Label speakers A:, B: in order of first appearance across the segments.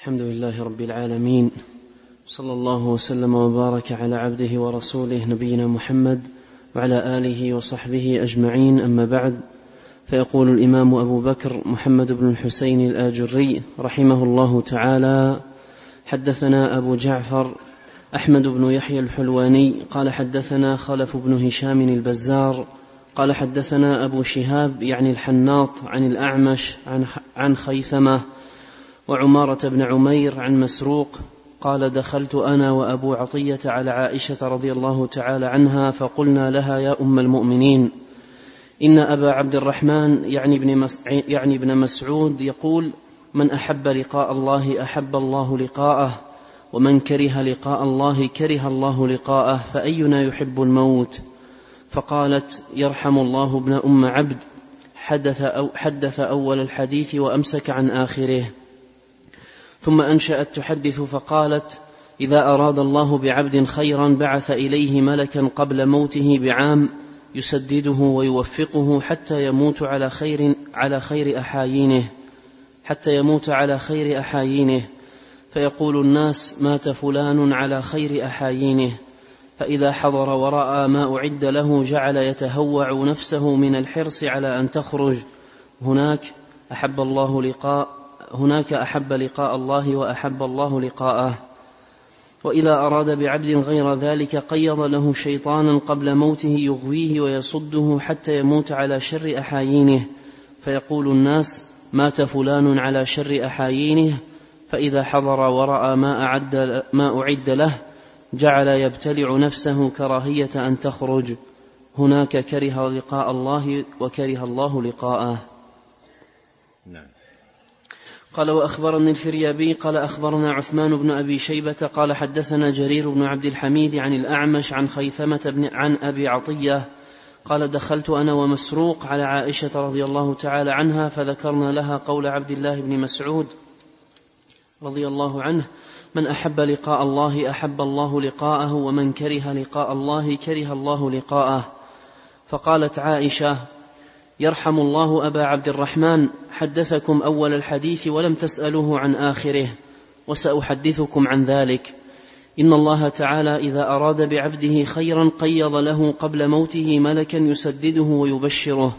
A: الحمد لله رب العالمين صلى الله وسلم وبارك على عبده ورسوله نبينا محمد وعلى اله وصحبه اجمعين اما بعد فيقول الامام ابو بكر محمد بن الحسين الاجري رحمه الله تعالى حدثنا ابو جعفر احمد بن يحيى الحلواني قال حدثنا خلف بن هشام البزار قال حدثنا ابو شهاب يعني الحناط عن الاعمش عن خيثمه وعمارة بن عمير عن مسروق قال دخلت أنا وأبو عطية على عائشة رضي الله تعالى عنها فقلنا لها يا أم المؤمنين إن أبا عبد الرحمن يعني ابن, يعني ابن مسعود يقول من أحب لقاء الله أحب الله لقاءه ومن كره لقاء الله كره الله لقاءه فأينا يحب الموت فقالت يرحم الله ابن أم عبد حدث, أو حدث أول الحديث وأمسك عن آخره ثم انشات تحدث فقالت اذا اراد الله بعبد خيرا بعث اليه ملكا قبل موته بعام يسدده ويوفقه حتى يموت على خير على خير احايينه حتى يموت على خير احايينه فيقول الناس مات فلان على خير احايينه فاذا حضر وراى ما اعد له جعل يتهوع نفسه من الحرص على ان تخرج هناك احب الله لقاء هناك أحب لقاء الله وأحب الله لقاءه وإذا أراد بعبد غير ذلك قيض له شيطانا قبل موته يغويه ويصده حتى يموت على شر أحايينه فيقول الناس مات فلان على شر أحايينه فإذا حضر ورأى ما أعد, ما أعد له جعل يبتلع نفسه كراهية أن تخرج هناك كره لقاء الله وكره الله لقاءه نعم قال وأخبرني الفريابي قال أخبرنا عثمان بن أبي شيبة قال حدثنا جرير بن عبد الحميد عن الأعمش عن خيثمة بن عن أبي عطية قال دخلت أنا ومسروق على عائشة رضي الله تعالى عنها فذكرنا لها قول عبد الله بن مسعود رضي الله عنه من أحب لقاء الله أحب الله لقاءه ومن كره لقاء الله كره الله لقاءه فقالت عائشة يرحم الله أبا عبد الرحمن حدثكم أول الحديث ولم تسأله عن آخره وسأحدثكم عن ذلك إن الله تعالى إذا أراد بعبده خيرا قيض له قبل موته ملكا يسدده ويبشره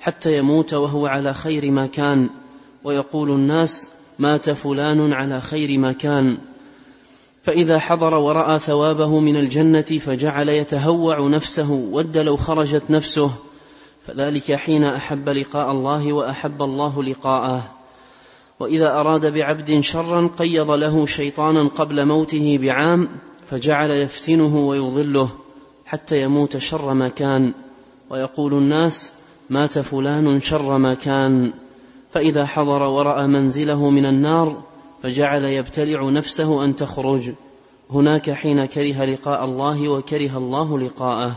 A: حتى يموت وهو على خير ما كان ويقول الناس مات فلان على خير ما كان فإذا حضر ورأى ثوابه من الجنة فجعل يتهوع نفسه ود لو خرجت نفسه فذلك حين احب لقاء الله واحب الله لقاءه واذا اراد بعبد شرا قيض له شيطانا قبل موته بعام فجعل يفتنه ويضله حتى يموت شر ما كان ويقول الناس مات فلان شر ما كان فاذا حضر وراى منزله من النار فجعل يبتلع نفسه ان تخرج هناك حين كره لقاء الله وكره الله لقاءه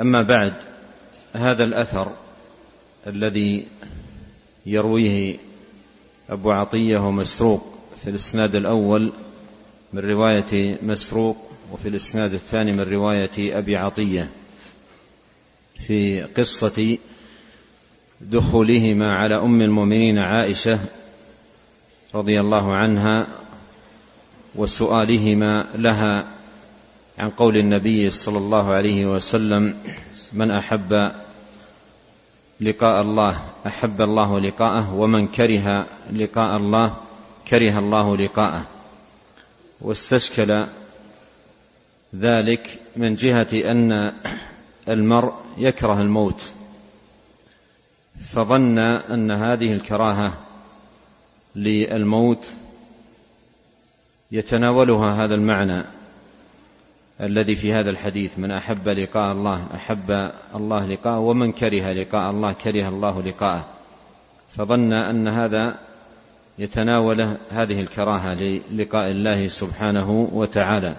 B: أما بعد هذا الأثر الذي يرويه أبو عطية ومسروق في الإسناد الأول من رواية مسروق وفي الإسناد الثاني من رواية أبي عطية في قصة دخولهما على أم المؤمنين عائشة رضي الله عنها وسؤالهما لها عن قول النبي صلى الله عليه وسلم من احب لقاء الله احب الله لقاءه ومن كره لقاء الله كره الله لقاءه واستشكل ذلك من جهه ان المرء يكره الموت فظن ان هذه الكراهه للموت يتناولها هذا المعنى الذي في هذا الحديث من أحب لقاء الله أحب الله لقاءه ومن كره لقاء الله كره الله لقاءه فظن أن هذا يتناول هذه الكراهة للقاء الله سبحانه وتعالى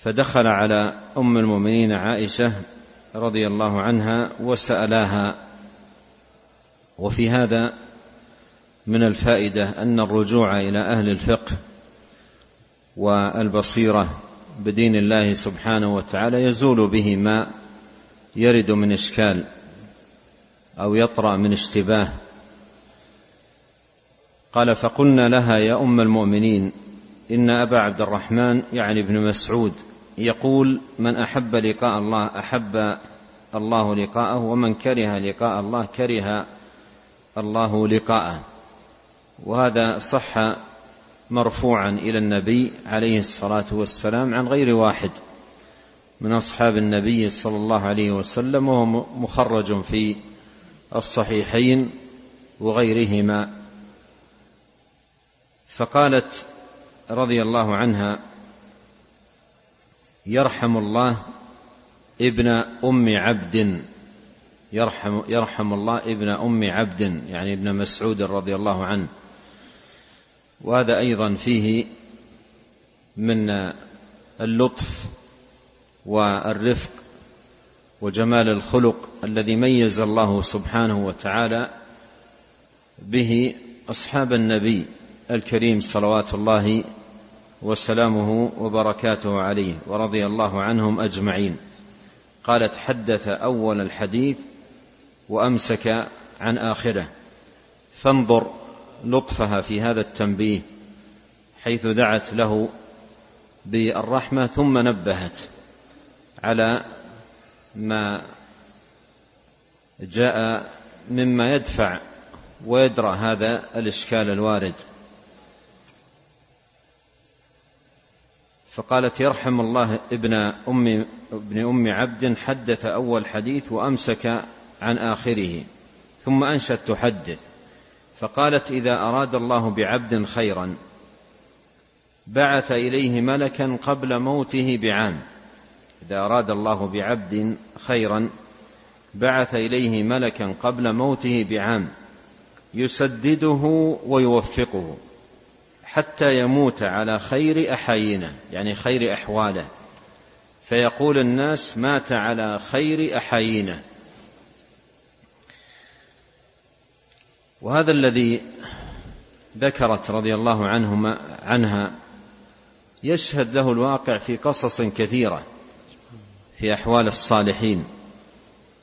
B: فدخل على أم المؤمنين عائشة رضي الله عنها وسألاها وفي هذا من الفائدة أن الرجوع إلى أهل الفقه والبصيرة بدين الله سبحانه وتعالى يزول به ما يرد من اشكال او يطرا من اشتباه قال فقلنا لها يا ام المؤمنين ان ابا عبد الرحمن يعني ابن مسعود يقول من احب لقاء الله احب الله لقاءه ومن كره لقاء الله كره الله لقاءه وهذا صح مرفوعا الى النبي عليه الصلاه والسلام عن غير واحد من اصحاب النبي صلى الله عليه وسلم وهو مخرج في الصحيحين وغيرهما فقالت رضي الله عنها يرحم الله ابن ام عبد يرحم يرحم الله ابن ام عبد يعني ابن مسعود رضي الله عنه وهذا ايضا فيه من اللطف والرفق وجمال الخلق الذي ميز الله سبحانه وتعالى به اصحاب النبي الكريم صلوات الله وسلامه وبركاته عليه ورضي الله عنهم اجمعين قال تحدث اول الحديث وامسك عن اخره فانظر لطفها في هذا التنبيه حيث دعت له بالرحمه ثم نبهت على ما جاء مما يدفع ويدرا هذا الاشكال الوارد فقالت يرحم الله ابن ام ابن ام عبد حدث اول حديث وامسك عن اخره ثم انشد تحدث فقالت اذا اراد الله بعبد خيرا بعث اليه ملكا قبل موته بعام اذا اراد الله بعبد خيرا بعث اليه ملكا قبل موته بعام يسدده ويوفقه حتى يموت على خير احاينه يعني خير احواله فيقول الناس مات على خير احايينه وهذا الذي ذكرت رضي الله عنهما عنها يشهد له الواقع في قصص كثيرة في أحوال الصالحين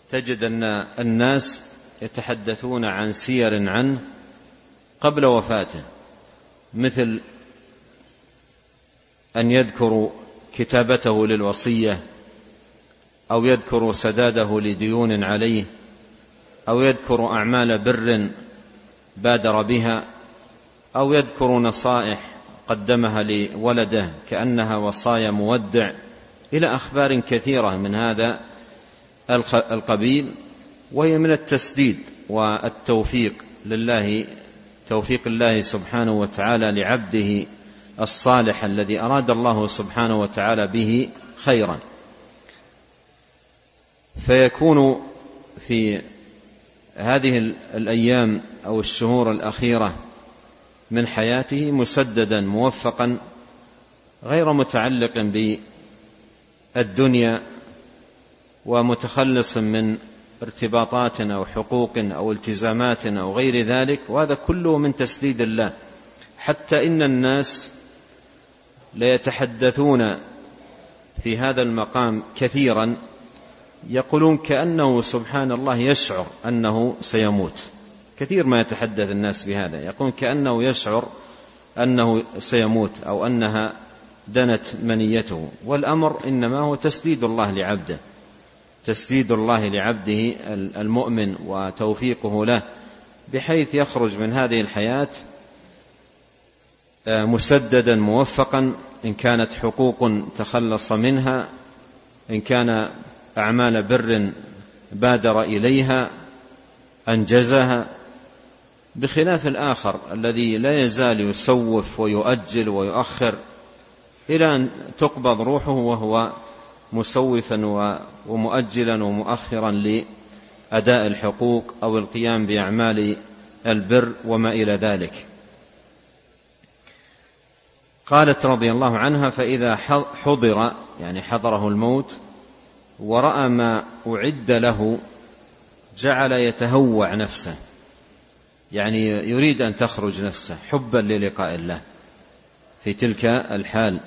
B: تجد أن الناس يتحدثون عن سير عنه قبل وفاته مثل أن يذكروا كتابته للوصية أو يذكر سداده لديون عليه أو يذكر أعمال بر بادر بها او يذكر نصائح قدمها لولده كانها وصايا مودع الى اخبار كثيره من هذا القبيل وهي من التسديد والتوفيق لله توفيق الله سبحانه وتعالى لعبده الصالح الذي اراد الله سبحانه وتعالى به خيرا فيكون في هذه الايام او الشهور الاخيره من حياته مسددا موفقا غير متعلق بالدنيا ومتخلص من ارتباطات او حقوق او التزامات او غير ذلك وهذا كله من تسديد الله حتى ان الناس ليتحدثون في هذا المقام كثيرا يقولون كأنه سبحان الله يشعر أنه سيموت كثير ما يتحدث الناس بهذا يقولون كأنه يشعر أنه سيموت أو أنها دنت منيته والأمر إنما هو تسديد الله لعبده تسديد الله لعبده المؤمن وتوفيقه له بحيث يخرج من هذه الحياة آه، مسددا موفقا إن كانت حقوق تخلص منها إن كان اعمال بر بادر اليها انجزها بخلاف الاخر الذي لا يزال يسوف ويؤجل ويؤخر الى ان تقبض روحه وهو مسوفا ومؤجلا ومؤخرا لاداء الحقوق او القيام باعمال البر وما الى ذلك قالت رضي الله عنها فاذا حضر يعني حضره الموت وراى ما اعد له جعل يتهوع نفسه يعني يريد ان تخرج نفسه حبا للقاء الله في تلك الحال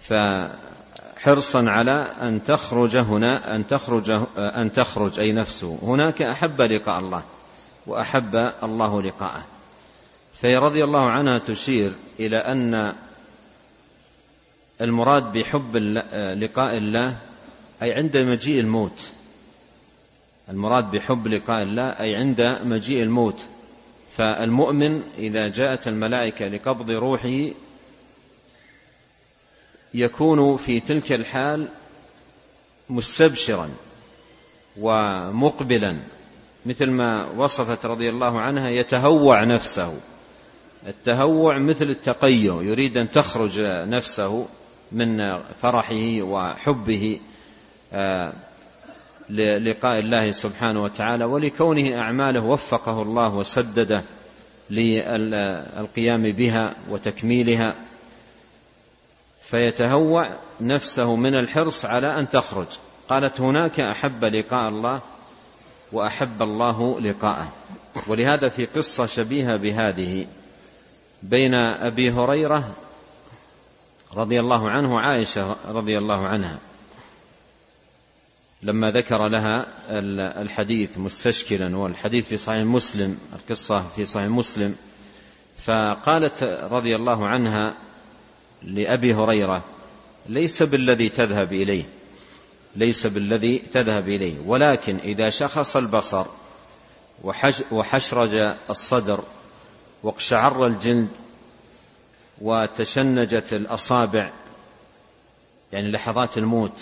B: فحرصا على ان تخرج هنا ان تخرج ان تخرج اي نفسه هناك احب لقاء الله واحب الله لقاءه فهي رضي الله عنها تشير الى ان المراد بحب لقاء الله أي عند مجيء الموت المراد بحب لقاء الله أي عند مجيء الموت فالمؤمن إذا جاءت الملائكة لقبض روحه يكون في تلك الحال مستبشرا ومقبلا مثل ما وصفت رضي الله عنها يتهوع نفسه التهوع مثل التقيؤ يريد ان تخرج نفسه من فرحه وحبه آه، للقاء الله سبحانه وتعالى ولكونه أعماله وفقه الله وسدده للقيام بها وتكميلها فيتهوى نفسه من الحرص على أن تخرج قالت هناك أحب لقاء الله وأحب الله لقاءه ولهذا في قصة شبيهة بهذه بين أبي هريرة رضي الله عنه عائشة رضي الله عنها لما ذكر لها الحديث مستشكلا والحديث في صحيح مسلم القصة في صحيح مسلم فقالت رضي الله عنها لأبي هريرة ليس بالذي تذهب إليه ليس بالذي تذهب إليه ولكن إذا شخص البصر وحشرج الصدر واقشعر الجلد وتشنجت الأصابع يعني لحظات الموت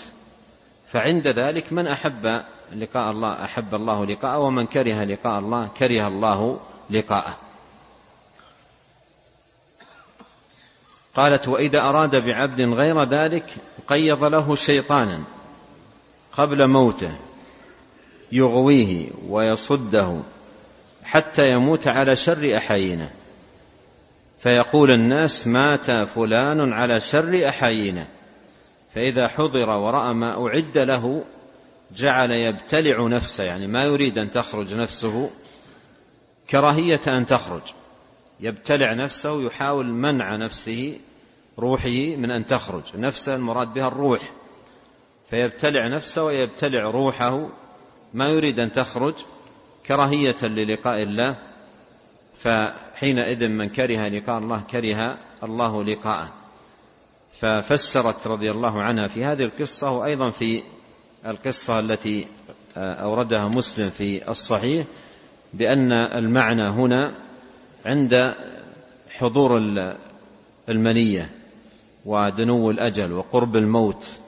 B: فعند ذلك من أحب لقاء الله أحب الله لقاءه ومن كره لقاء الله كره الله لقاءه قالت وإذا أراد بعبد غير ذلك قيض له شيطانا قبل موته يغويه ويصده حتى يموت على شر أحايينه فيقول الناس مات فلان على شر أحايينه فإذا حضر ورأى ما أعد له جعل يبتلع نفسه يعني ما يريد أن تخرج نفسه كراهية أن تخرج يبتلع نفسه يحاول منع نفسه روحه من أن تخرج نفسه المراد بها الروح فيبتلع نفسه ويبتلع روحه ما يريد أن تخرج كراهية للقاء الله فحينئذ من كره لقاء الله كره الله لقاءه ففسرت رضي الله عنها في هذه القصة وأيضا في القصة التي أوردها مسلم في الصحيح بأن المعنى هنا عند حضور المنية ودنو الأجل وقرب الموت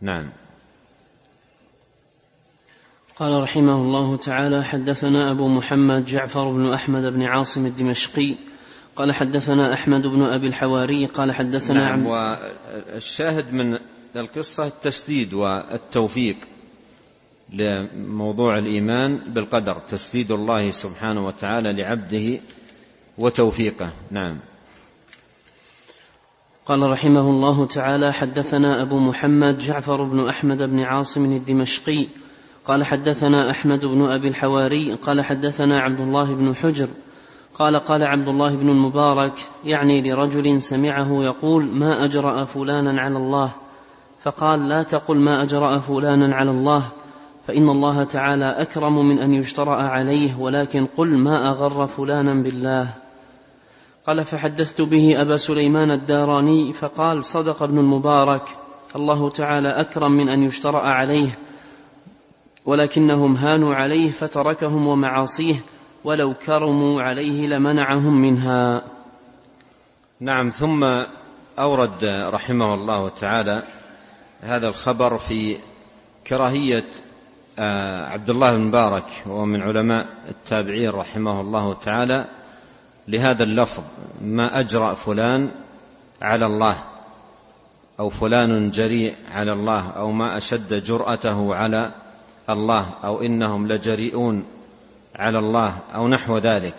B: نعم
A: قال رحمه الله تعالى حدثنا أبو محمد جعفر بن أحمد بن عاصم الدمشقي قال حدثنا أحمد بن أبي الحواري قال حدثنا نعم عم
B: والشاهد من القصة التسديد والتوفيق لموضوع الإيمان بالقدر تسديد الله سبحانه وتعالى لعبده وتوفيقه نعم
A: قال رحمه الله تعالى حدثنا أبو محمد جعفر بن أحمد بن عاصم الدمشقي قال حدثنا أحمد بن أبي الحواري قال حدثنا عبد الله بن حجر قال قال عبد الله بن المبارك يعني لرجل سمعه يقول ما اجرا فلانا على الله فقال لا تقل ما اجرا فلانا على الله فان الله تعالى اكرم من ان يجترا عليه ولكن قل ما اغر فلانا بالله قال فحدثت به ابا سليمان الداراني فقال صدق ابن المبارك الله تعالى اكرم من ان يجترا عليه ولكنهم هانوا عليه فتركهم ومعاصيه ولو كرموا عليه لمنعهم منها
B: نعم ثم اورد رحمه الله تعالى هذا الخبر في كراهيه آه، عبد الله بن مبارك وهو من علماء التابعين رحمه الله تعالى لهذا اللفظ ما اجرا فلان على الله او فلان جريء على الله او ما اشد جراته على الله او انهم لجريئون على الله او نحو ذلك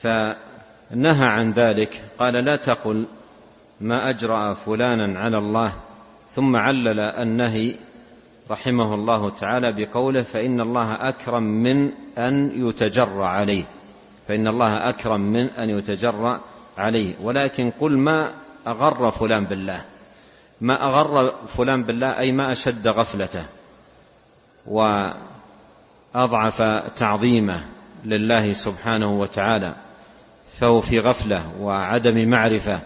B: فنهى عن ذلك قال لا تقل ما اجرا فلانا على الله ثم علل النهي رحمه الله تعالى بقوله فان الله اكرم من ان يتجرى عليه فان الله اكرم من ان يتجرى عليه ولكن قل ما اغر فلان بالله ما اغر فلان بالله اي ما اشد غفلته و أضعف تعظيمه لله سبحانه وتعالى فهو في غفلة وعدم معرفة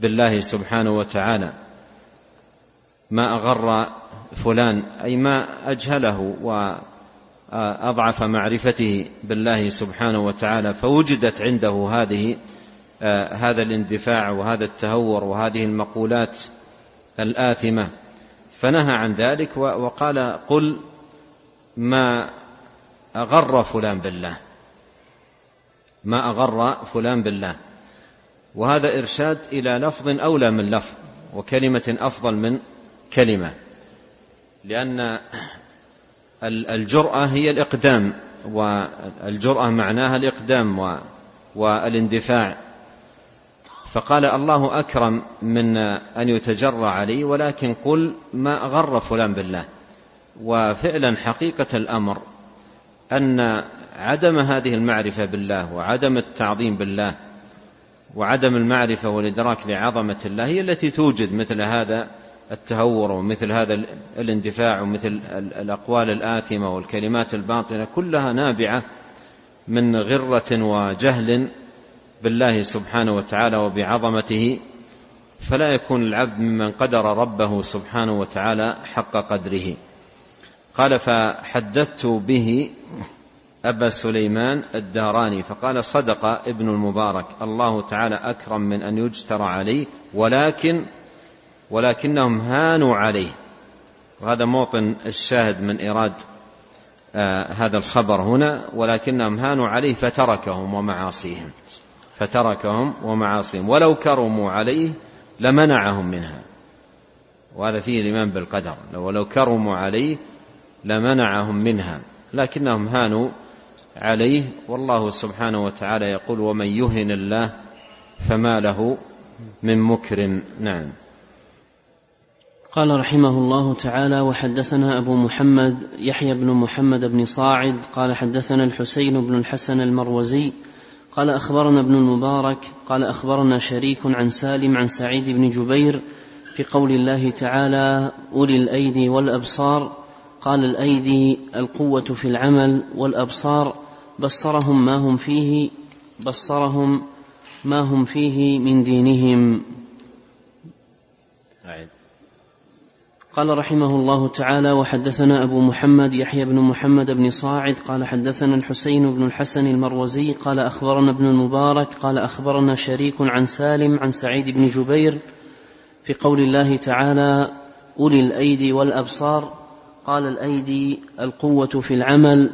B: بالله سبحانه وتعالى ما أغر فلان أي ما أجهله وأضعف معرفته بالله سبحانه وتعالى فوجدت عنده هذه هذا الاندفاع وهذا التهور وهذه المقولات الآثمة فنهى عن ذلك وقال قل ما أغر فلان بالله ما أغر فلان بالله وهذا إرشاد إلى لفظ أولى من لفظ وكلمة أفضل من كلمة لأن الجرأة هي الإقدام والجرأة معناها الإقدام والاندفاع فقال الله أكرم من أن يتجرى علي ولكن قل ما أغر فلان بالله وفعلا حقيقه الامر ان عدم هذه المعرفه بالله وعدم التعظيم بالله وعدم المعرفه والادراك لعظمه الله هي التي توجد مثل هذا التهور ومثل هذا الاندفاع ومثل الاقوال الاثمه والكلمات الباطله كلها نابعه من غره وجهل بالله سبحانه وتعالى وبعظمته فلا يكون العبد ممن قدر ربه سبحانه وتعالى حق قدره قال فحدثت به أبا سليمان الداراني فقال صدق ابن المبارك الله تعالى أكرم من أن يجترى عليه ولكن ولكنهم هانوا عليه وهذا موطن الشاهد من إيراد آه هذا الخبر هنا ولكنهم هانوا عليه فتركهم ومعاصيهم فتركهم ومعاصيهم ولو كرموا عليه لمنعهم منها وهذا فيه الإيمان بالقدر ولو كرموا عليه لمنعهم منها لكنهم هانوا عليه والله سبحانه وتعالى يقول ومن يهن الله فما له من مكرم نعم
A: قال رحمه الله تعالى وحدثنا أبو محمد يحيى بن محمد بن صاعد قال حدثنا الحسين بن الحسن المروزي قال أخبرنا ابن المبارك قال أخبرنا شريك عن سالم عن سعيد بن جبير في قول الله تعالى أولي الأيدي والأبصار قال الايدي القوه في العمل والابصار بصرهم ما هم فيه بصرهم ما هم فيه من دينهم نعم. قال رحمه الله تعالى وحدثنا أبو محمد يحيى بن محمد بن صاعد قال حدثنا الحسين بن الحسن المروزي قال أخبرنا ابن المبارك قال أخبرنا شريك عن سالم عن سعيد بن جبير في قول الله تعالى أولي الأيدي والأبصار قال الأيدي القوة في العمل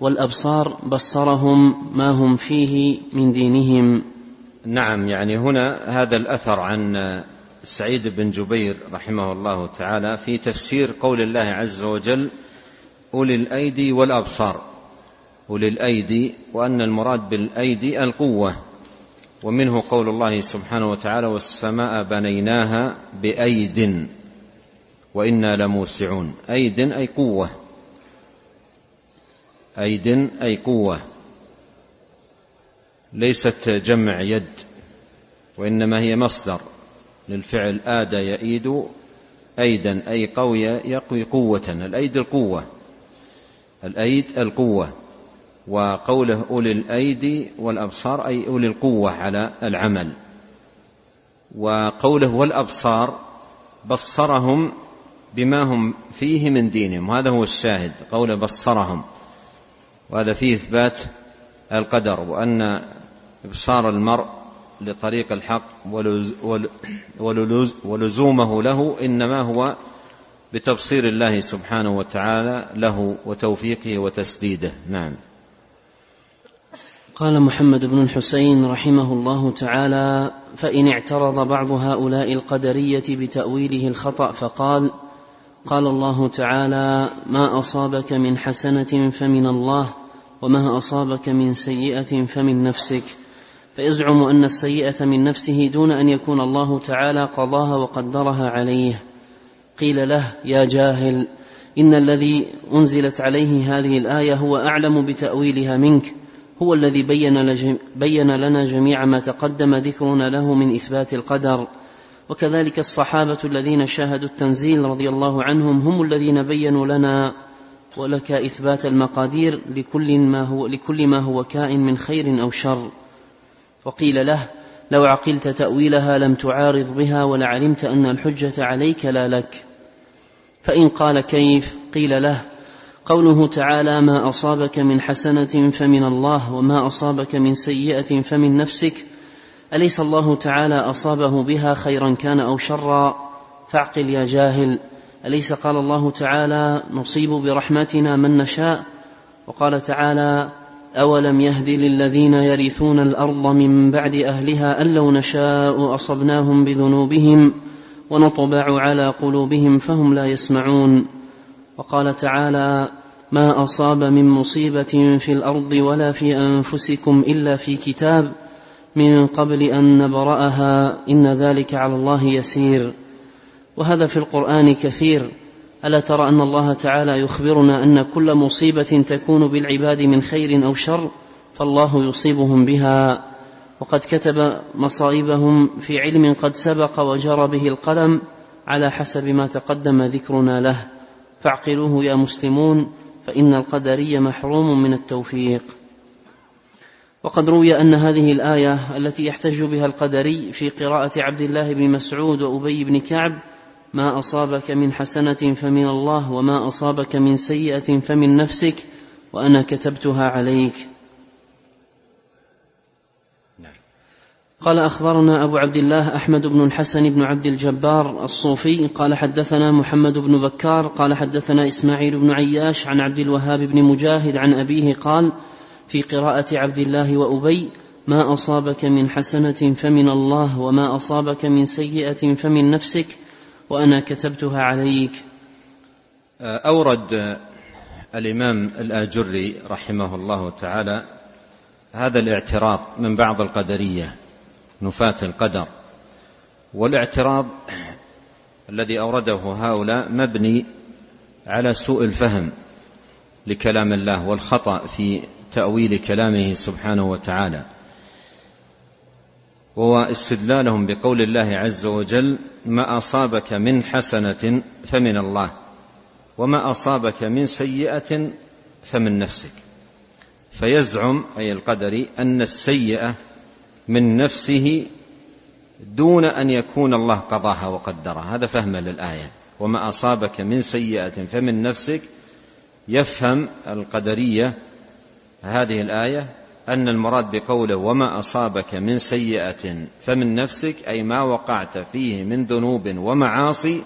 A: والأبصار بصرهم ما هم فيه من دينهم
B: نعم يعني هنا هذا الأثر عن سعيد بن جبير رحمه الله تعالى في تفسير قول الله عز وجل أولي الأيدي والأبصار أولي الأيدي وأن المراد بالأيدي القوة ومنه قول الله سبحانه وتعالى والسماء بنيناها بأيد وإنا لموسعون أيد أي قوة أيد أي قوة ليست جمع يد وإنما هي مصدر للفعل آد يأيد أيدا أي قوي يقوي قوة الأيد القوة الأيد القوة وقوله أولي الأيدي والأبصار أي أولي القوة على العمل وقوله والأبصار بصرهم بما هم فيه من دينهم وهذا هو الشاهد قول بصرهم وهذا فيه إثبات القدر وأن إبصار المرء لطريق الحق ولزومه له إنما هو بتبصير الله سبحانه وتعالى له وتوفيقه وتسديده نعم
A: قال محمد بن الحسين رحمه الله تعالى فان اعترض بعض هؤلاء القدريه بتاويله الخطا فقال قال الله تعالى ما اصابك من حسنه فمن الله وما اصابك من سيئه فمن نفسك فيزعم ان السيئه من نفسه دون ان يكون الله تعالى قضاها وقدرها عليه قيل له يا جاهل ان الذي انزلت عليه هذه الايه هو اعلم بتاويلها منك هو الذي بين لنا جميع ما تقدم ذكرنا له من اثبات القدر وكذلك الصحابة الذين شاهدوا التنزيل رضي الله عنهم هم الذين بينوا لنا ولك إثبات المقادير لكل ما هو, لكل ما هو كائن من خير أو شر وقيل له لو عقلت تأويلها لم تعارض بها ولعلمت أن الحجة عليك لا لك فإن قال كيف قيل له قوله تعالى ما أصابك من حسنة فمن الله وما أصابك من سيئة فمن نفسك اليس الله تعالى اصابه بها خيرا كان او شرا فاعقل يا جاهل اليس قال الله تعالى نصيب برحمتنا من نشاء وقال تعالى اولم يهد للذين يرثون الارض من بعد اهلها ان لو نشاء اصبناهم بذنوبهم ونطبع على قلوبهم فهم لا يسمعون وقال تعالى ما اصاب من مصيبه في الارض ولا في انفسكم الا في كتاب من قبل أن نبرأها إن ذلك على الله يسير وهذا في القرآن كثير ألا ترى أن الله تعالى يخبرنا أن كل مصيبة تكون بالعباد من خير أو شر فالله يصيبهم بها وقد كتب مصائبهم في علم قد سبق وجرى به القلم على حسب ما تقدم ذكرنا له فاعقلوه يا مسلمون فإن القدري محروم من التوفيق وقد روي أن هذه الآية التي يحتج بها القدري في قراءة عبد الله بن مسعود وأبي بن كعب ما أصابك من حسنة فمن الله وما أصابك من سيئة فمن نفسك وأنا كتبتها عليك نعم. قال أخبرنا أبو عبد الله أحمد بن الحسن بن عبد الجبار الصوفي قال حدثنا محمد بن بكار قال حدثنا إسماعيل بن عياش عن عبد الوهاب بن مجاهد عن أبيه قال: في قراءة عبد الله وأبي ما أصابك من حسنة فمن الله وما أصابك من سيئة فمن نفسك وأنا كتبتها عليك
B: أه، أورد الإمام الآجري رحمه الله تعالى هذا الاعتراض من بعض القدرية نفاة القدر والاعتراض الذي أورده هؤلاء مبني على سوء الفهم لكلام الله والخطأ في تأويل كلامه سبحانه وتعالى وهو استدلالهم بقول الله عز وجل ما أصابك من حسنة فمن الله وما أصابك من سيئة فمن نفسك فيزعم أي القدري أن السيئة من نفسه دون أن يكون الله قضاها وقدرها هذا فهم للآية وما أصابك من سيئة فمن نفسك يفهم القدرية هذه الآية أن المراد بقوله وما أصابك من سيئة فمن نفسك أي ما وقعت فيه من ذنوب ومعاصي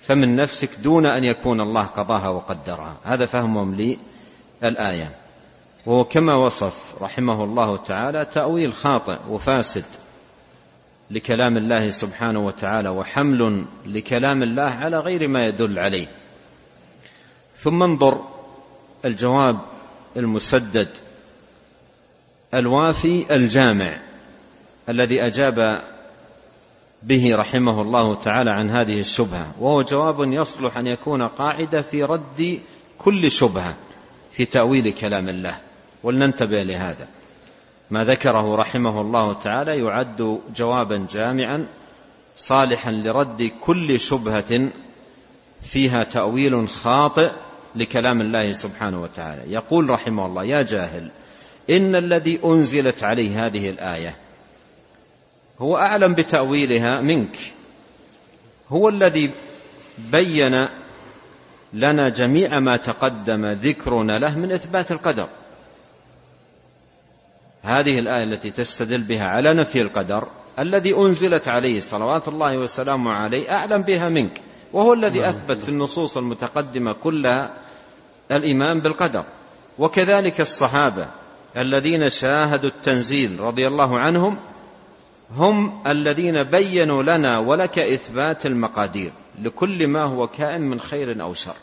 B: فمن نفسك دون أن يكون الله قضاها وقدرها هذا فهمهم للآية وهو كما وصف رحمه الله تعالى تأويل خاطئ وفاسد لكلام الله سبحانه وتعالى وحمل لكلام الله على غير ما يدل عليه ثم انظر الجواب المسدد الوافي الجامع الذي أجاب به رحمه الله تعالى عن هذه الشبهة وهو جواب يصلح أن يكون قاعدة في رد كل شبهة في تأويل كلام الله ولننتبه لهذا ما ذكره رحمه الله تعالى يعد جوابا جامعا صالحا لرد كل شبهة فيها تأويل خاطئ لكلام الله سبحانه وتعالى يقول رحمه الله يا جاهل إن الذي أنزلت عليه هذه الآية هو أعلم بتأويلها منك هو الذي بين لنا جميع ما تقدم ذكرنا له من إثبات القدر هذه الآية التي تستدل بها على نفي القدر الذي أنزلت عليه صلوات الله وسلامه عليه أعلم بها منك وهو الذي أثبت في النصوص المتقدمة كلها الإيمان بالقدر وكذلك الصحابة الذين شاهدوا التنزيل رضي الله عنهم هم الذين بينوا لنا ولك إثبات المقادير لكل ما هو كائن من خير أو شر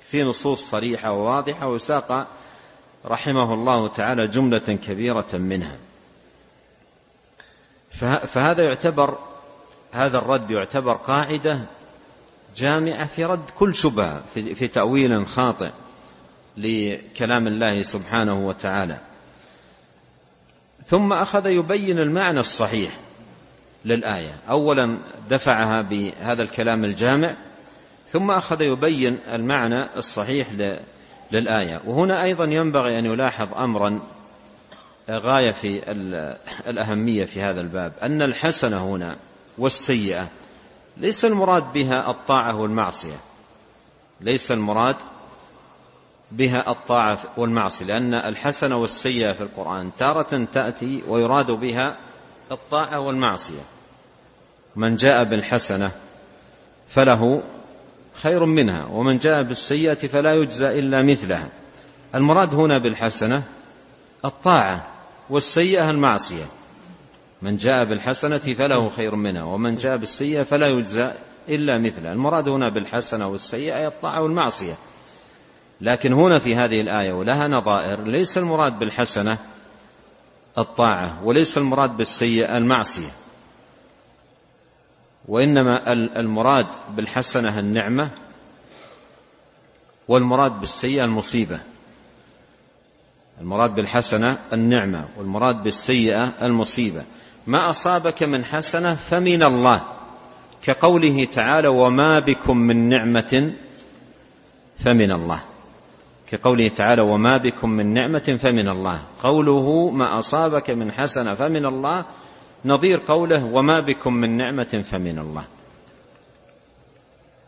B: في نصوص صريحة وواضحة وساق رحمه الله تعالى جملة كبيرة منها فهذا يعتبر هذا الرد يعتبر قاعدة جامعة في رد كل شبهة في, في تأويل خاطئ لكلام الله سبحانه وتعالى ثم أخذ يبين المعنى الصحيح للآية أولا دفعها بهذا الكلام الجامع ثم أخذ يبين المعنى الصحيح للآية وهنا أيضا ينبغي أن يلاحظ أمرا آه، غاية في الأهمية في هذا الباب أن الحسنة هنا والسيئة ليس المراد بها الطاعة والمعصية ليس المراد بها الطاعة والمعصية لأن الحسنة والسيئة في القرآن تارة تأتي ويراد بها الطاعة والمعصية من جاء بالحسنة فله خير منها ومن جاء بالسيئة فلا يجزى إلا مثلها المراد هنا بالحسنة الطاعة والسيئة المعصية من جاء بالحسنة فله خير منها ومن جاء بالسيئة فلا يجزى إلا مثلها المراد هنا بالحسنة والسيئة الطاعة والمعصية لكن هنا في هذه الآية ولها نظائر ليس المراد بالحسنة الطاعة وليس المراد بالسيئة المعصية وإنما المراد بالحسنة النعمة والمراد بالسيئة المصيبة المراد بالحسنة النعمة والمراد بالسيئة المصيبة ما أصابك من حسنة فمن الله كقوله تعالى وما بكم من نعمة فمن الله كقوله تعالى وما بكم من نعمة فمن الله قوله ما أصابك من حسنة فمن الله نظير قوله وما بكم من نعمة فمن الله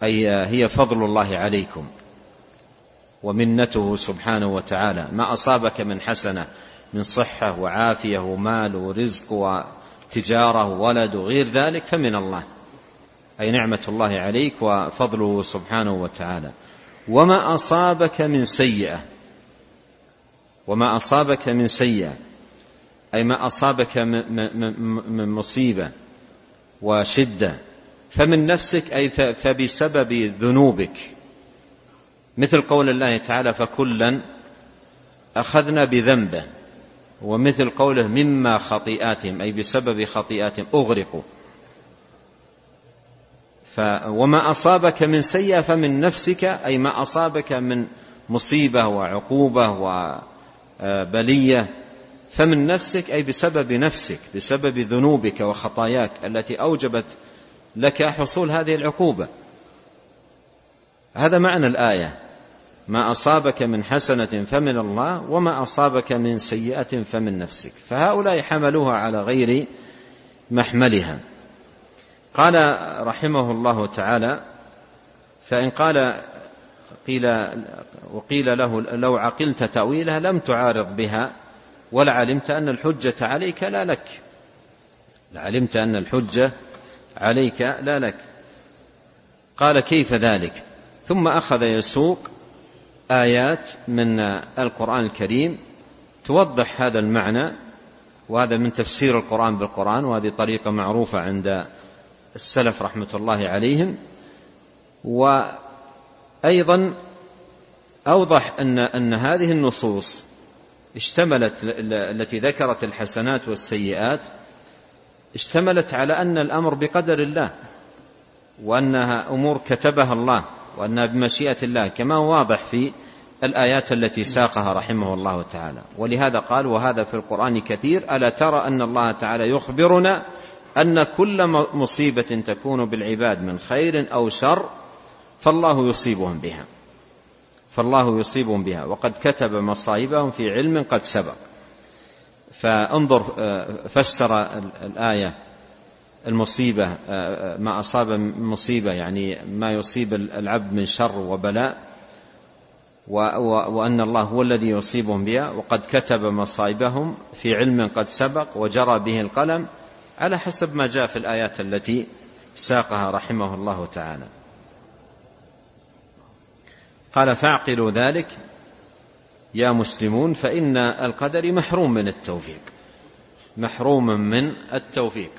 B: أي هي فضل الله عليكم ومنته سبحانه وتعالى ما أصابك من حسنة من صحة وعافية ومال ورزق تجاره ولد وغير ذلك فمن الله اي نعمه الله عليك وفضله سبحانه وتعالى وما اصابك من سيئه وما اصابك من سيئه اي ما اصابك من مصيبه وشده فمن نفسك اي فبسبب ذنوبك مثل قول الله تعالى فكلا اخذنا بذنبه ومثل قوله مما خطيئاتهم أي بسبب خطيئاتهم أغرقوا ف وما أصابك من سيئة فمن نفسك أي ما أصابك من مصيبة وعقوبة وبلية آه، فمن نفسك أي بسبب نفسك بسبب ذنوبك وخطاياك التي أوجبت لك حصول هذه العقوبة هذا معنى الآية ما أصابك من حسنة فمن الله وما أصابك من سيئة فمن نفسك فهؤلاء حملوها على غير محملها قال رحمه الله تعالى فإن قال قيل وقيل له لو عقلت تأويلها لم تعارض بها ولعلمت أن الحجة عليك لا لك لعلمت أن الحجة عليك لا لك قال كيف ذلك ثم أخذ يسوق آيات من القرآن الكريم توضح هذا المعنى وهذا من تفسير القرآن بالقرآن وهذه طريقة معروفة عند السلف رحمة الله عليهم وأيضا أوضح أن أن هذه النصوص اشتملت التي ذكرت الحسنات والسيئات اشتملت على أن الأمر بقدر الله وأنها أمور كتبها الله وأنها بمشيئة الله كما هو واضح في الآيات التي ساقها رحمه الله تعالى ولهذا قال وهذا في القرآن كثير ألا ترى أن الله تعالى يخبرنا أن كل مصيبة تكون بالعباد من خير أو شر فالله يصيبهم بها فالله يصيبهم بها وقد كتب مصائبهم في علم قد سبق فانظر آه، فسر الآية المصيبة آه، آه، ما أصاب من مصيبة يعني ما يصيب العبد من شر وبلاء وأن الله هو الذي يصيبهم بها وقد كتب مصائبهم في علم قد سبق وجرى به القلم على حسب ما جاء في الآيات التي ساقها رحمه الله تعالى قال فاعقلوا ذلك يا مسلمون فإن القدر محروم من التوفيق محروم من التوفيق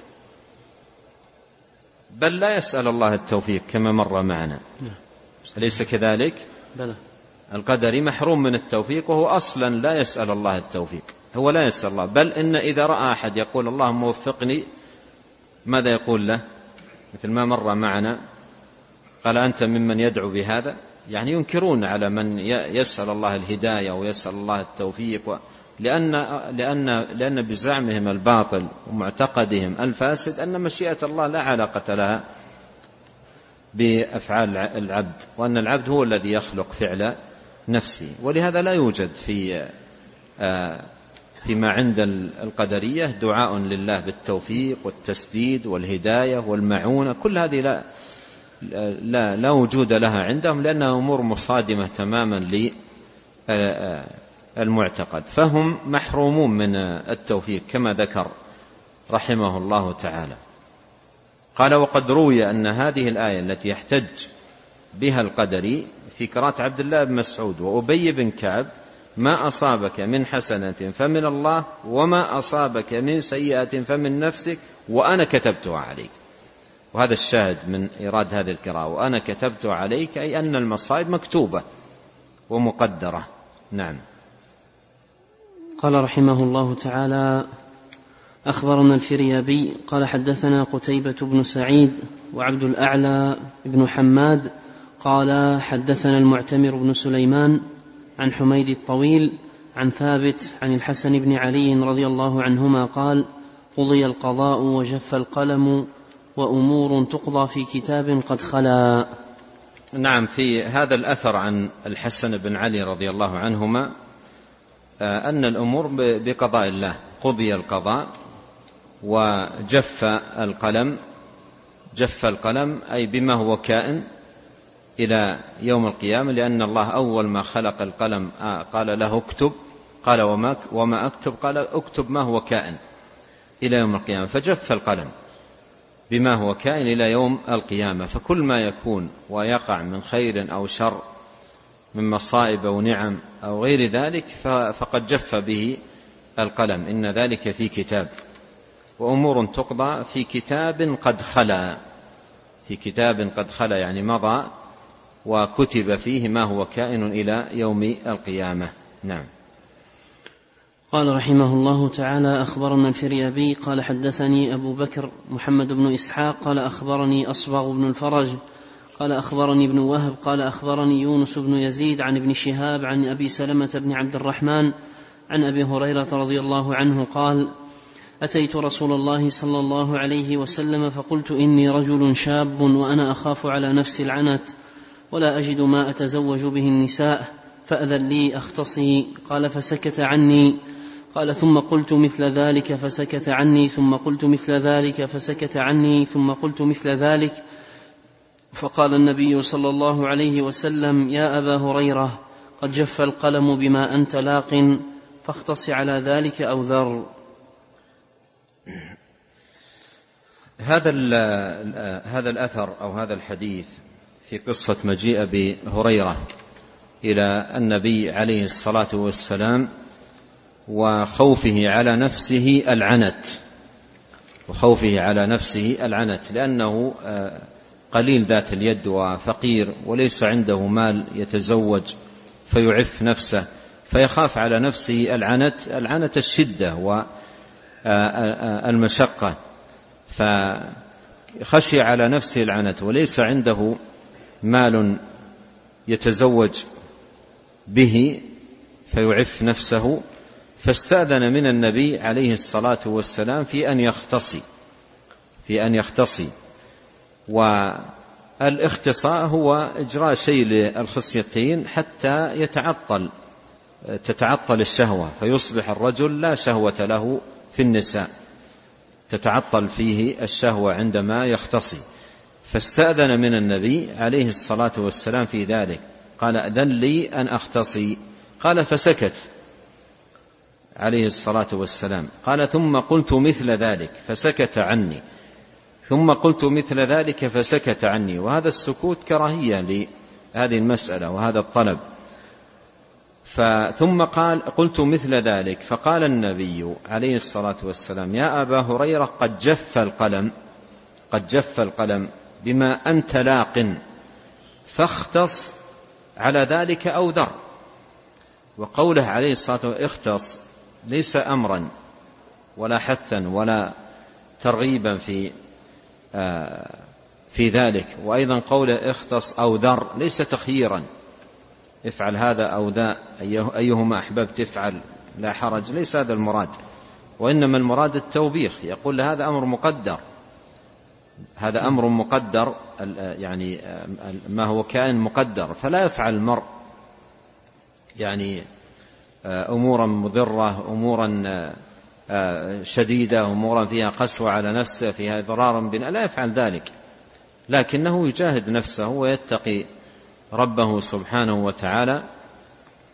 B: بل لا يسأل الله التوفيق كما مر معنا نعم. أليس كذلك بلى القدري محروم من التوفيق وهو أصلا لا يسأل الله التوفيق هو لا يسأل الله بل إن إذا رأى أحد يقول اللهم وفقني ماذا يقول له مثل ما مر معنا قال أنت ممن يدعو بهذا يعني ينكرون على من يسأل الله الهداية ويسأل الله التوفيق لأن, لأن, لأن بزعمهم الباطل ومعتقدهم الفاسد أن مشيئة الله لا علاقة لها بأفعال العبد وأن العبد هو الذي يخلق فعل نفسه ولهذا لا يوجد في آه، فيما عند القدرية دعاء لله بالتوفيق والتسديد والهداية والمعونة كل هذه لا لا, لا وجود لها عندهم لأنها أمور مصادمة تماما المعتقد فهم محرومون من التوفيق كما ذكر رحمه الله تعالى قال وقد روي ان هذه الايه التي يحتج بها القدري في قراءه عبد الله بن مسعود وابي بن كعب ما اصابك من حسنه فمن الله وما اصابك من سيئه فمن نفسك وانا كتبتها عليك وهذا الشاهد من ايراد هذه القراءه وانا كتبت عليك اي ان المصائب مكتوبه ومقدره نعم
A: قال رحمه الله تعالى أخبرنا الفريابي قال حدثنا قتيبة بن سعيد وعبد الأعلى بن حماد قال حدثنا المعتمر بن سليمان عن حميد الطويل عن ثابت عن الحسن بن علي رضي الله عنهما قال قضي القضاء وجف القلم وأمور تقضى في كتاب قد خلا
B: نعم في هذا الأثر عن الحسن بن علي رضي الله عنهما آه، أن الأمور بقضاء الله قضي القضاء وجف القلم جف القلم أي بما هو كائن إلى يوم القيامة لأن الله أول ما خلق القلم آه، قال له اكتب قال وما وما اكتب قال اكتب ما هو كائن إلى يوم القيامة فجف القلم بما هو كائن إلى يوم القيامة فكل ما يكون ويقع من خير أو شر من مصائب أو نعم أو غير ذلك فقد جف به القلم إن ذلك في كتاب وأمور تقضى في كتاب قد خلا في كتاب قد خلا يعني مضى وكتب فيه ما هو كائن إلى يوم القيامة نعم
A: قال رحمه الله تعالى أخبرنا الفريابي قال حدثني أبو بكر محمد بن إسحاق قال أخبرني أصبغ بن الفرج قال أخبرني ابن وهب قال أخبرني يونس بن يزيد عن ابن شهاب عن أبي سلمة بن عبد الرحمن عن أبي هريرة رضي الله عنه قال أتيت رسول الله صلى الله عليه وسلم فقلت إني رجل شاب وأنا أخاف على نفسي العنت ولا أجد ما أتزوج به النساء فأذن لي أختصي قال فسكت عني قال ثم قلت مثل ذلك فسكت عني ثم قلت مثل ذلك فسكت عني ثم قلت مثل ذلك فقال النبي صلى الله عليه وسلم يا أبا هريرة قد جف القلم بما أنت لاق فاختص على ذلك أو ذر
B: هذا هذا الأثر أو هذا الحديث في قصة مجيء بهريرة إلى النبي عليه الصلاة والسلام وخوفه على نفسه العنت وخوفه على نفسه العنت لأنه آه، قليل ذات اليد وفقير وليس عنده مال يتزوج فيعف نفسه فيخاف على نفسه العنت العنت الشدة والمشقة آه، آه، فخشي على نفسه العنت وليس عنده مال يتزوج به فيعف نفسه فاستأذن من النبي عليه الصلاة والسلام في أن يختصي في أن يختصي والاختصاء هو إجراء شيء للخصيتين حتى يتعطل تتعطل الشهوة فيصبح الرجل لا شهوة له في النساء تتعطل فيه الشهوة عندما يختصي فاستأذن من النبي عليه الصلاة والسلام في ذلك قال أذن لي أن أختصي قال فسكت عليه الصلاة والسلام قال ثم قلت مثل ذلك فسكت عني ثم قلت مثل ذلك فسكت عني وهذا السكوت كراهية لهذه المسألة وهذا الطلب ثم قال قلت مثل ذلك فقال النبي عليه الصلاة والسلام يا أبا هريرة قد جف القلم قد جف القلم بما أنت لاق فاختص على ذلك أو ذر وقوله عليه الصلاة والسلام اختص ليس أمرا ولا حثا ولا ترغيبا في آه، في ذلك وأيضا قوله اختص أو ذر ليس تخييرا افعل هذا أو ذا أيوه- أيهما أحببت افعل لا حرج ليس هذا المراد وإنما المراد التوبيخ يقول هذا أمر مقدر هذا أمر مقدر آه، يعني آه، ما هو كائن مقدر فلا يفعل المرء يعني أمورا مضرة أمورا شديدة أمورا فيها قسوة على نفسه فيها إضرار بنا لا يفعل ذلك لكنه يجاهد نفسه ويتقي ربه سبحانه وتعالى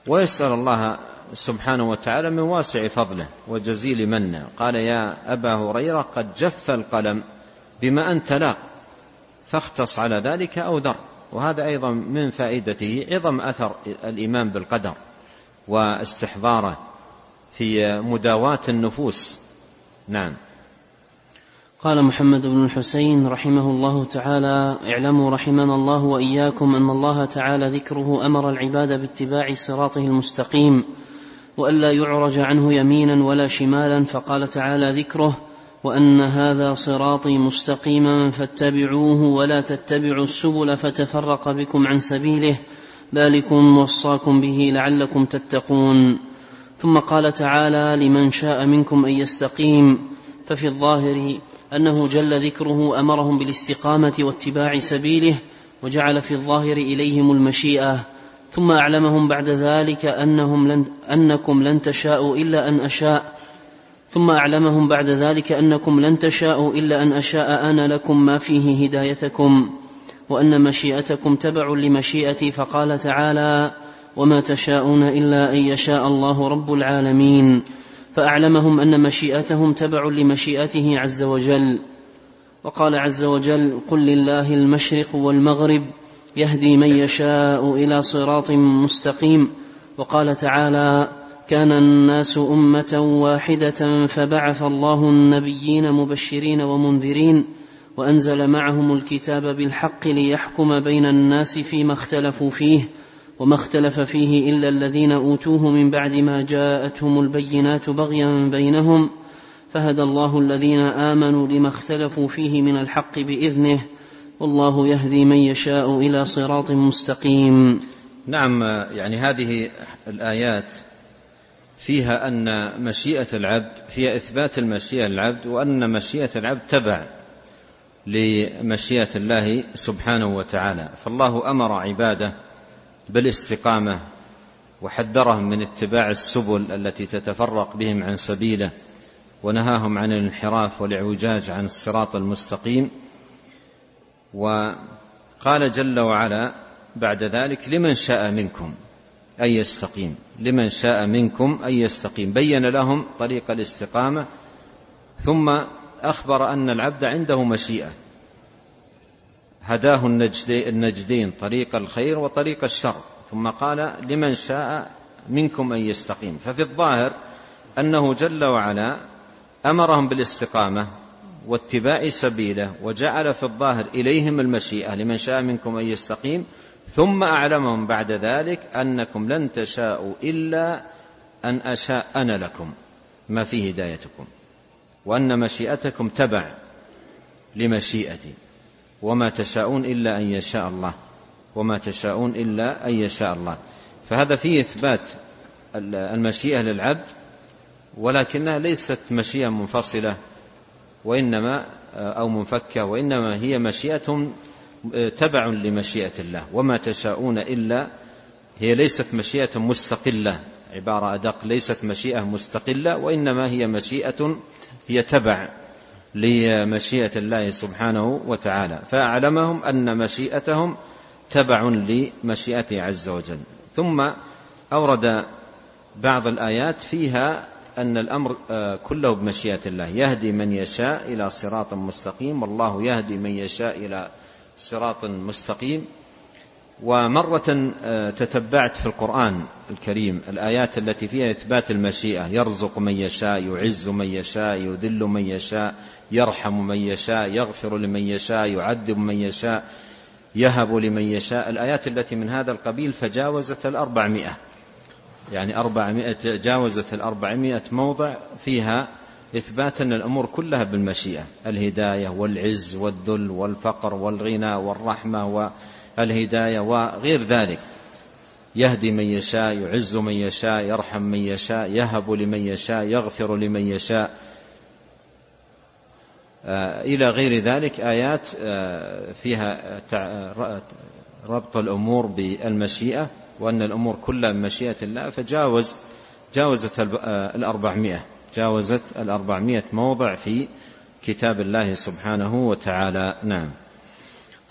B: ويسأل الله سبحانه وتعالى من واسع فضله وجزيل منه قال يا أبا هريرة قد جف القلم بما أنت لا فاختص على ذلك أو ذر وهذا أيضا من فائدته عظم أثر الإيمان بالقدر واستحضاره في مداواة النفوس نعم
A: قال محمد بن الحسين رحمه الله تعالى اعلموا رحمنا الله واياكم ان الله تعالى ذكره امر العباد باتباع صراطه المستقيم والا يعرج عنه يمينا ولا شمالا فقال تعالى ذكره وان هذا صراطي مستقيما فاتبعوه ولا تتبعوا السبل فتفرق بكم عن سبيله ذلكم وصاكم به لعلكم تتقون ثم قال تعالى لمن شاء منكم ان يستقيم ففي الظاهر انه جل ذكره امرهم بالاستقامه واتباع سبيله وجعل في الظاهر اليهم المشيئه ثم اعلمهم بعد ذلك انهم لن انكم لن تشاءوا الا ان اشاء ثم اعلمهم بعد ذلك انكم لن تشاءوا الا ان اشاء انا لكم ما فيه هدايتكم وان مشيئتكم تبع لمشيئتي فقال تعالى وما تشاءون الا ان يشاء الله رب العالمين فاعلمهم ان مشيئتهم تبع لمشيئته عز وجل وقال عز وجل قل لله المشرق والمغرب يهدي من يشاء الى صراط مستقيم وقال تعالى كان الناس امه واحده فبعث الله النبيين مبشرين ومنذرين وانزل معهم الكتاب بالحق ليحكم بين الناس فيما اختلفوا فيه وما اختلف فيه إلا الذين أوتوه من بعد ما جاءتهم البينات بغيا بينهم فهدى الله الذين آمنوا لما اختلفوا فيه من الحق بإذنه والله يهدي من يشاء إلى صراط مستقيم
B: نعم يعني هذه الآيات فيها أن مشيئة العبد فيها إثبات المشيئة للعبد وأن مشيئة العبد تبع لمشيئة الله سبحانه وتعالى فالله أمر عباده بالاستقامه وحذرهم من اتباع السبل التي تتفرق بهم عن سبيله ونهاهم عن الانحراف والاعوجاج عن الصراط المستقيم وقال جل وعلا بعد ذلك لمن شاء منكم ان يستقيم لمن شاء منكم ان يستقيم بين لهم طريق الاستقامه ثم اخبر ان العبد عنده مشيئه هداه النجدين طريق الخير وطريق الشر ثم قال لمن شاء منكم أن يستقيم ففي الظاهر أنه جل وعلا أمرهم بالاستقامة واتباع سبيله وجعل في الظاهر إليهم المشيئة لمن شاء منكم أن يستقيم ثم أعلمهم بعد ذلك أنكم لن تشاءوا إلا أن أشاء أنا لكم ما فيه هدايتكم وأن مشيئتكم تبع لمشيئتي وما تشاءون إلا أن يشاء الله وما تشاءون إلا أن يشاء الله فهذا فيه إثبات المشيئة للعبد ولكنها ليست مشيئة منفصلة وإنما آه، أو منفكة وإنما هي مشيئة آه، تبع لمشيئة الله وما تشاءون إلا هي ليست مشيئة مستقلة عبارة أدق ليست مشيئة مستقلة وإنما هي مشيئة هي تبع لمشيئة الله سبحانه وتعالى فأعلمهم أن مشيئتهم تبع لمشيئته عز وجل ثم أورد بعض الآيات فيها أن الأمر آه، كله بمشيئة الله يهدي من يشاء إلى صراط مستقيم والله يهدي من يشاء إلى صراط مستقيم ومرة آه، تتبعت في القرآن الكريم الآيات التي فيها إثبات المشيئة يرزق من يشاء يعز من يشاء يذل من يشاء يرحم من يشاء يغفر لمن يشاء يعذب من يشاء يهب لمن يشاء الآيات التي من هذا القبيل فجاوزت الأربعمائة يعني أربعمائة جاوزت الأربعمائة موضع فيها إثبات أن الأمور كلها بالمشيئة الهداية والعز والذل والفقر والغنى والرحمة و الهداية وغير ذلك يهدي من يشاء يعز من يشاء يرحم من يشاء يهب لمن يشاء يغفر لمن يشاء آه، إلى غير ذلك آيات آه، فيها آه، ربط الأمور بالمشيئة وأن الأمور كلها بمشيئة الله فجاوز جاوزت الأربعمائة جاوزت الأربعمائة موضع في كتاب الله سبحانه وتعالى نعم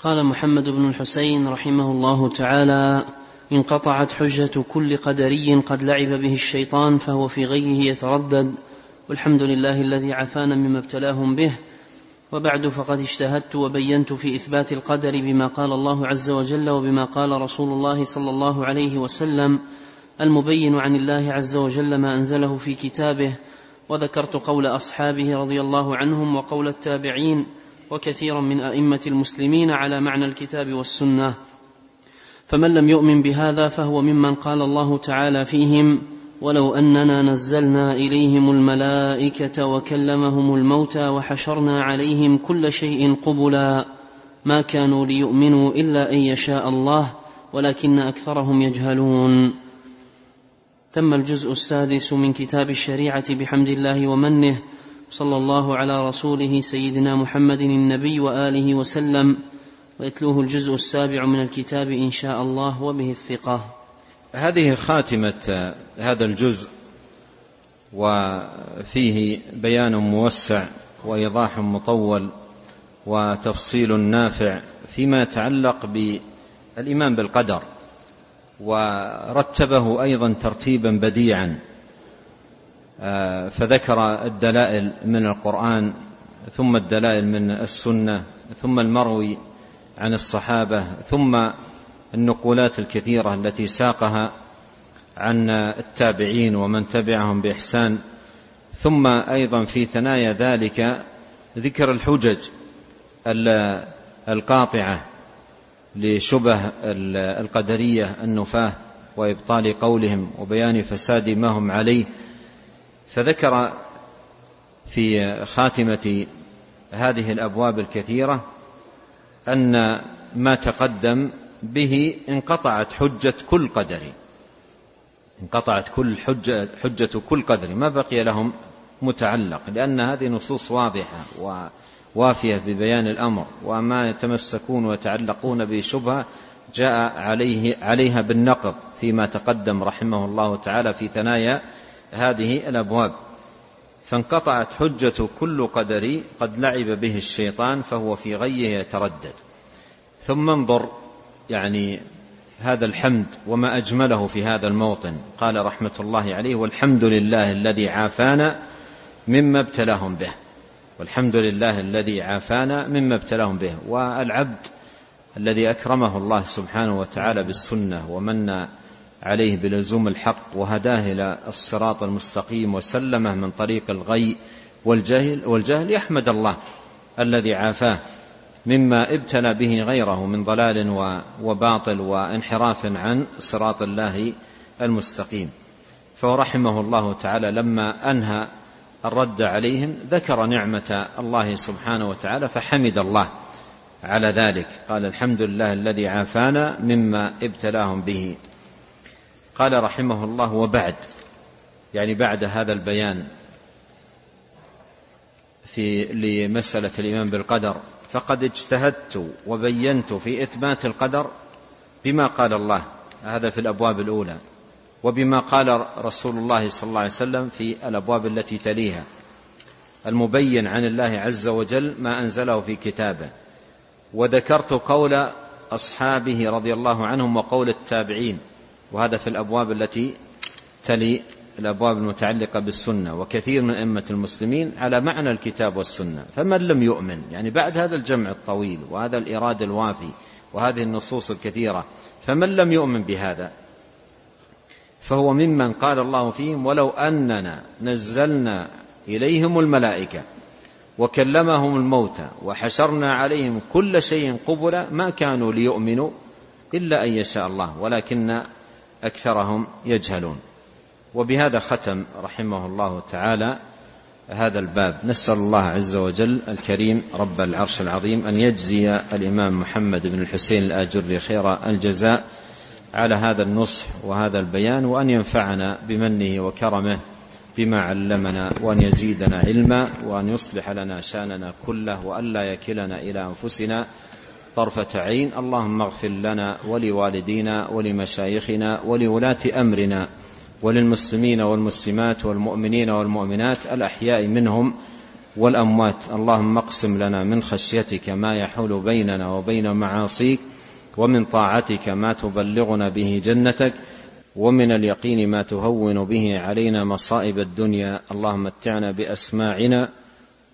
A: قال محمد بن الحسين رحمه الله تعالى انقطعت حجة كل قدري قد لعب به الشيطان فهو في غيه يتردد والحمد لله الذي عافانا مما ابتلاهم به وبعد فقد اجتهدت وبينت في إثبات القدر بما قال الله عز وجل وبما قال رسول الله صلى الله عليه وسلم المبين عن الله عز وجل ما أنزله في كتابه وذكرت قول أصحابه رضي الله عنهم وقول التابعين وكثيرا من أئمة المسلمين على معنى الكتاب والسنة فمن لم يؤمن بهذا فهو ممن قال الله تعالى فيهم ولو أننا نزلنا إليهم الملائكة وكلمهم الموتى وحشرنا عليهم كل شيء قبلا ما كانوا ليؤمنوا إلا أن يشاء الله ولكن أكثرهم يجهلون تم الجزء السادس من كتاب الشريعة بحمد الله ومنه صلى الله على رسوله سيدنا محمد النبي وآله وسلم ويتلوه الجزء السابع من الكتاب إن شاء الله وبه الثقة
B: هذه خاتمة هذا الجزء وفيه بيان موسع وإيضاح مطول وتفصيل نافع فيما يتعلق بالإيمان بالقدر ورتبه أيضا ترتيبا بديعا آه، فذكر الدلائل من القرآن ثم الدلائل من السنة ثم المروي عن الصحابة ثم النقولات الكثيرة التي ساقها عن التابعين ومن تبعهم بإحسان ثم أيضا في ثنايا ذلك ذكر الحجج القاطعة لشبه القدرية النفاه وإبطال قولهم وبيان فساد ما هم عليه فذكر في خاتمة هذه الأبواب الكثيرة أن ما تقدم به انقطعت حجة كل قدر انقطعت كل حجة, حجة كل قدر ما بقي لهم متعلق لأن هذه نصوص واضحة ووافية ببيان الأمر وما يتمسكون ويتعلقون بشبهة جاء عليه عليها بالنقض فيما تقدم رحمه الله تعالى في ثنايا هذه الابواب فانقطعت حجه كل قدري قد لعب به الشيطان فهو في غيه يتردد ثم انظر يعني هذا الحمد وما اجمله في هذا الموطن قال رحمه الله عليه والحمد لله الذي عافانا مما ابتلاهم به والحمد لله الذي عافانا مما ابتلاهم به والعبد الذي اكرمه الله سبحانه وتعالى بالسنه ومن عليه بلزوم الحق وهداه إلى الصراط المستقيم وسلمه من طريق الغي والجهل, والجهل يحمد الله الذي عافاه مما ابتلى به غيره من ضلال وباطل وانحراف عن صراط الله المستقيم فهو رحمه الله تعالى لما انهى الرد عليهم ذكر نعمه الله سبحانه وتعالى فحمد الله على ذلك قال الحمد لله الذي عافانا مما ابتلاهم به قال رحمه الله وبعد يعني بعد هذا البيان في لمسألة الإيمان بالقدر فقد اجتهدت وبينت في إثبات القدر بما قال الله هذا في الأبواب الأولى وبما قال رسول الله صلى الله عليه وسلم في الأبواب التي تليها المبين عن الله عز وجل ما أنزله في كتابه وذكرت قول أصحابه رضي الله عنهم وقول التابعين وهذا في الأبواب التي تلي الأبواب المتعلقة بالسنة وكثير من أئمة المسلمين على معنى الكتاب والسنة فمن لم يؤمن يعني بعد هذا الجمع الطويل وهذا الايراد الوافي وهذه النصوص الكثيرة فمن لم يؤمن بهذا فهو ممن قال الله فيهم ولو أننا نزلنا إليهم الملائكة وكلمهم الموتى وحشرنا عليهم كل شيء قبلا ما كانوا ليؤمنوا إلا أن يشاء الله ولكن اكثرهم يجهلون وبهذا ختم رحمه الله تعالى هذا الباب نسال الله عز وجل الكريم رب العرش العظيم ان يجزي الامام محمد بن الحسين الاجري خير الجزاء على هذا النصح وهذا البيان وان ينفعنا بمنه وكرمه بما علمنا وان يزيدنا علما وان يصلح لنا شاننا كله والا يكلنا الى انفسنا طرفة عين اللهم اغفر لنا ولوالدينا ولمشايخنا ولولاة أمرنا وللمسلمين والمسلمات والمؤمنين والمؤمنات الأحياء منهم والأموات اللهم اقسم لنا من خشيتك ما يحول بيننا وبين معاصيك ومن طاعتك ما تبلغنا به جنتك ومن اليقين ما تهون به علينا مصائب الدنيا اللهم متعنا بأسماعنا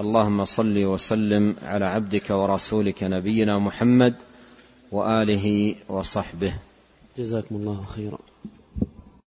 B: اللهم صل وسلم على عبدك ورسولك نبينا محمد واله وصحبه
A: جزاكم الله خيرا